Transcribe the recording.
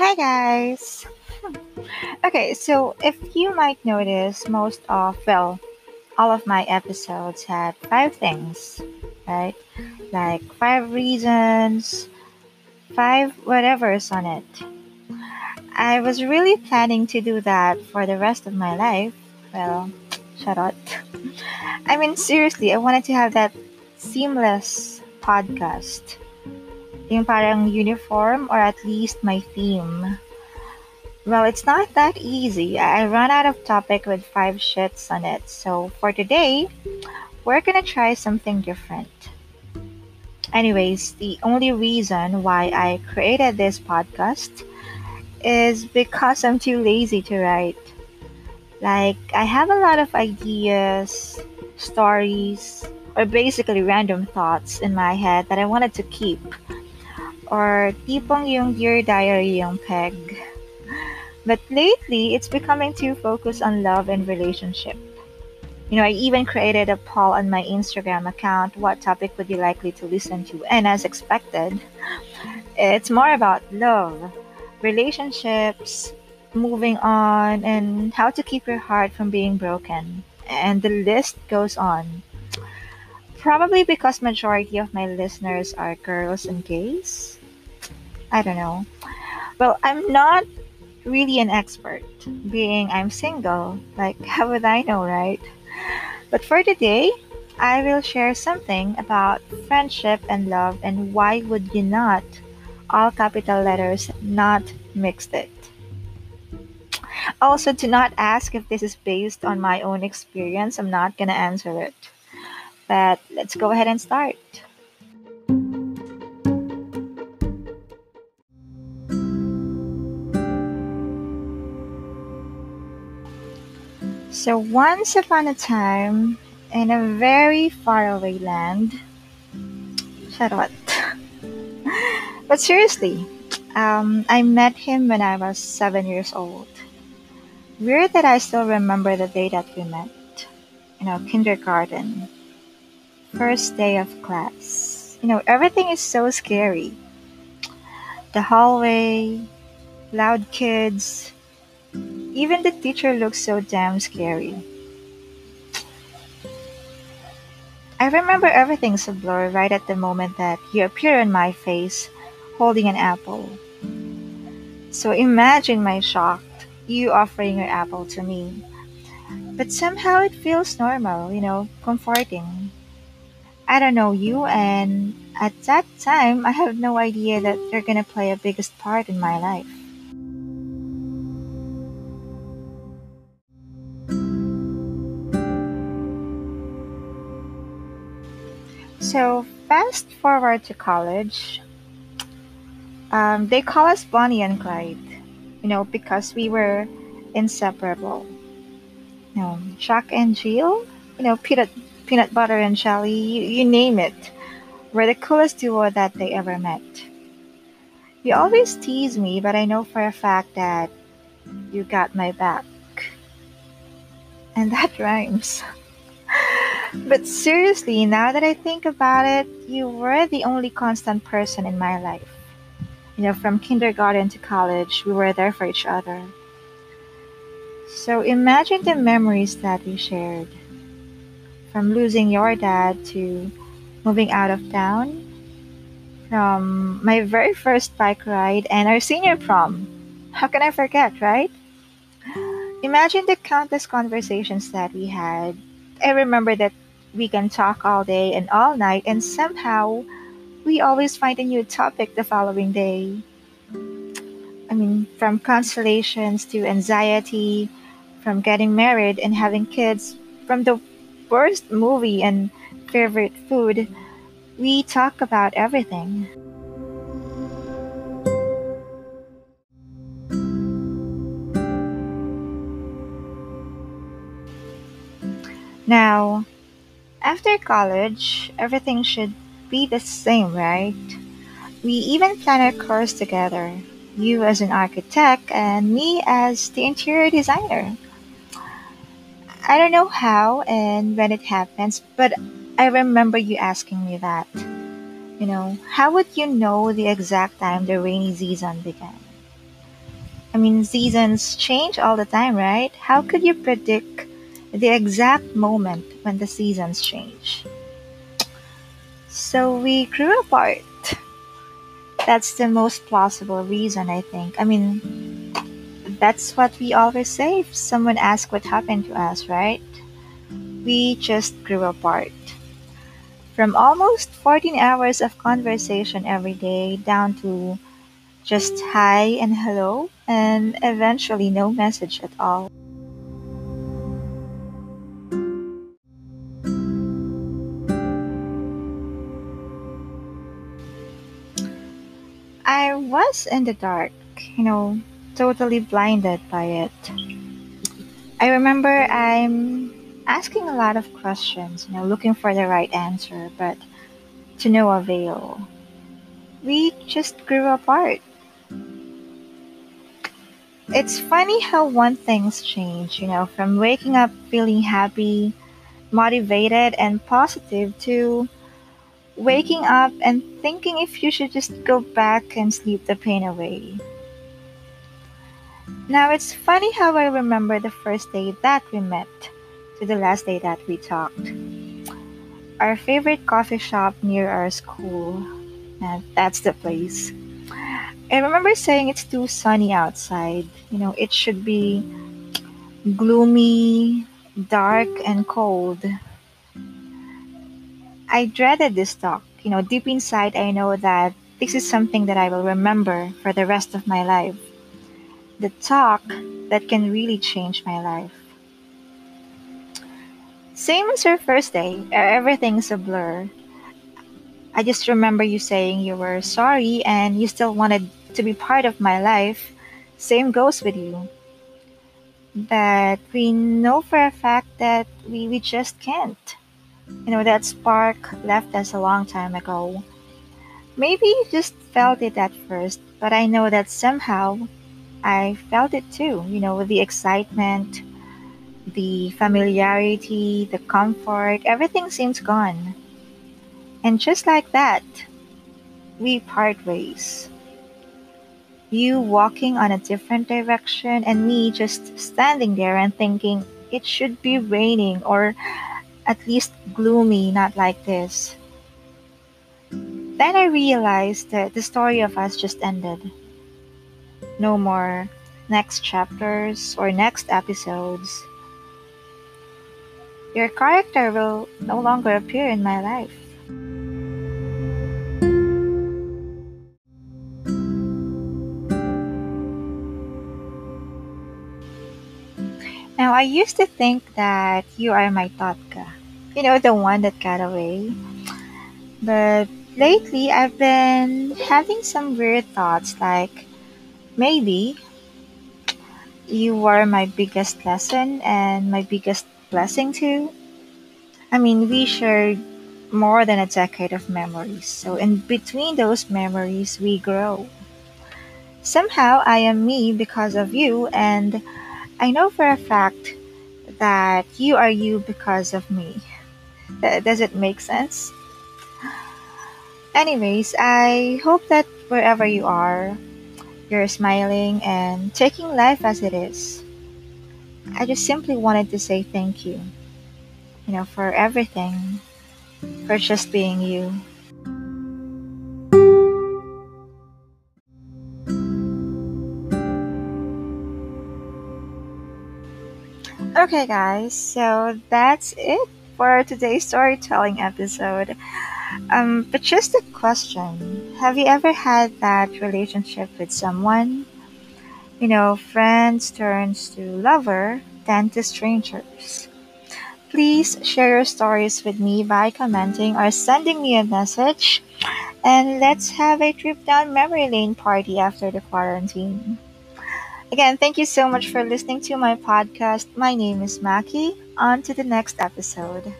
Hi guys. Okay, so if you might notice, most of, well, all of my episodes had five things, right? Like five reasons, five whatever's on it. I was really planning to do that for the rest of my life. Well, shut up. I mean, seriously, I wanted to have that seamless podcast. Yung parang uniform or at least my theme. Well, it's not that easy. I ran out of topic with five shits on it. So for today, we're gonna try something different. Anyways, the only reason why I created this podcast is because I'm too lazy to write. Like, I have a lot of ideas, stories, or basically random thoughts in my head that I wanted to keep. Or tipong yung Dear Diary yung peg. But lately, it's becoming too focused on love and relationship. You know, I even created a poll on my Instagram account what topic would you likely to listen to? And as expected, it's more about love, relationships, moving on, and how to keep your heart from being broken. And the list goes on. Probably because majority of my listeners are girls and gays. I don't know. Well, I'm not really an expert, being I'm single. Like, how would I know, right? But for today, I will share something about friendship and love and why would you not, all capital letters, not mixed it. Also, do not ask if this is based on my own experience. I'm not gonna answer it. But let's go ahead and start. So, once upon a time, in a very faraway land, Charot. but seriously, um, I met him when I was seven years old. Weird that I still remember the day that we met. You know, kindergarten, first day of class. You know, everything is so scary. The hallway, loud kids, even the teacher looks so damn scary. I remember everything's a blur right at the moment that you appear in my face holding an apple. So imagine my shock, you offering your apple to me. But somehow it feels normal, you know, comforting. I don't know you, and at that time, I have no idea that you're gonna play a biggest part in my life. So, fast forward to college. Um, they call us Bonnie and Clyde, you know, because we were inseparable. You know, Jack and Jill, you know, peanut, peanut butter and jelly, you, you name it. We're the coolest duo that they ever met. You always tease me, but I know for a fact that you got my back. And that rhymes. But seriously, now that I think about it, you were the only constant person in my life. You know, from kindergarten to college, we were there for each other. So imagine the memories that we shared. From losing your dad to moving out of town, from my very first bike ride and our senior prom. How can I forget, right? Imagine the countless conversations that we had. I remember that we can talk all day and all night, and somehow we always find a new topic the following day. I mean, from constellations to anxiety, from getting married and having kids, from the worst movie and favorite food, we talk about everything. Now, after college, everything should be the same, right? We even plan our course together. You as an architect and me as the interior designer. I don't know how and when it happens, but I remember you asking me that. You know, how would you know the exact time the rainy season began? I mean, seasons change all the time, right? How could you predict the exact moment when the seasons change? So we grew apart. That's the most plausible reason, I think. I mean, that's what we always say if someone asks what happened to us, right? We just grew apart. From almost 14 hours of conversation every day down to just hi and hello, and eventually no message at all. I was in the dark, you know, totally blinded by it. I remember I'm asking a lot of questions, you know, looking for the right answer, but to no avail. We just grew apart. It's funny how one thing's changed, you know, from waking up feeling happy, motivated, and positive to waking up and thinking if you should just go back and sleep the pain away. Now, it's funny how I remember the first day that we met to the last day that we talked. Our favorite coffee shop near our school. And that's the place. I remember saying it's too sunny outside. You know, it should be gloomy, dark, and cold. I dreaded this talk. You know, deep inside, I know that this is something that I will remember for the rest of my life. The talk that can really change my life. Same as your first day, everything's a blur. I just remember you saying you were sorry and you still wanted to be part of my life. Same goes with you. But we know for a fact that we, we just can't. You know, that spark left us a long time ago. Maybe you just felt it at first, but I know that somehow I felt it too. You know, the excitement, the familiarity, the comfort, everything seems gone. And just like that, we part ways. You walking on a different direction, and me just standing there and thinking it should be raining or at least gloomy, not like this. Then I realized that the story of us just ended. No more next chapters or next episodes. Your character will no longer appear in my life. Now, I used to think that you are my Totga. You know, the one that got away. But lately, I've been having some weird thoughts like maybe you were my biggest lesson and my biggest blessing too. I mean, we shared more than a decade of memories. So, in between those memories, we grow. Somehow, I am me because of you, and I know for a fact that you are you because of me. Th- Does it make sense? Anyways, I hope that wherever you are, you're smiling and taking life as it is. I just simply wanted to say thank you, you know, for everything, for just being you. Okay, guys, so that's it for today's storytelling episode. Um, but just a question Have you ever had that relationship with someone? You know, friends turns to lover, then to strangers. Please share your stories with me by commenting or sending me a message, and let's have a trip down memory lane party after the quarantine. Again, thank you so much for listening to my podcast. My name is Maki. On to the next episode.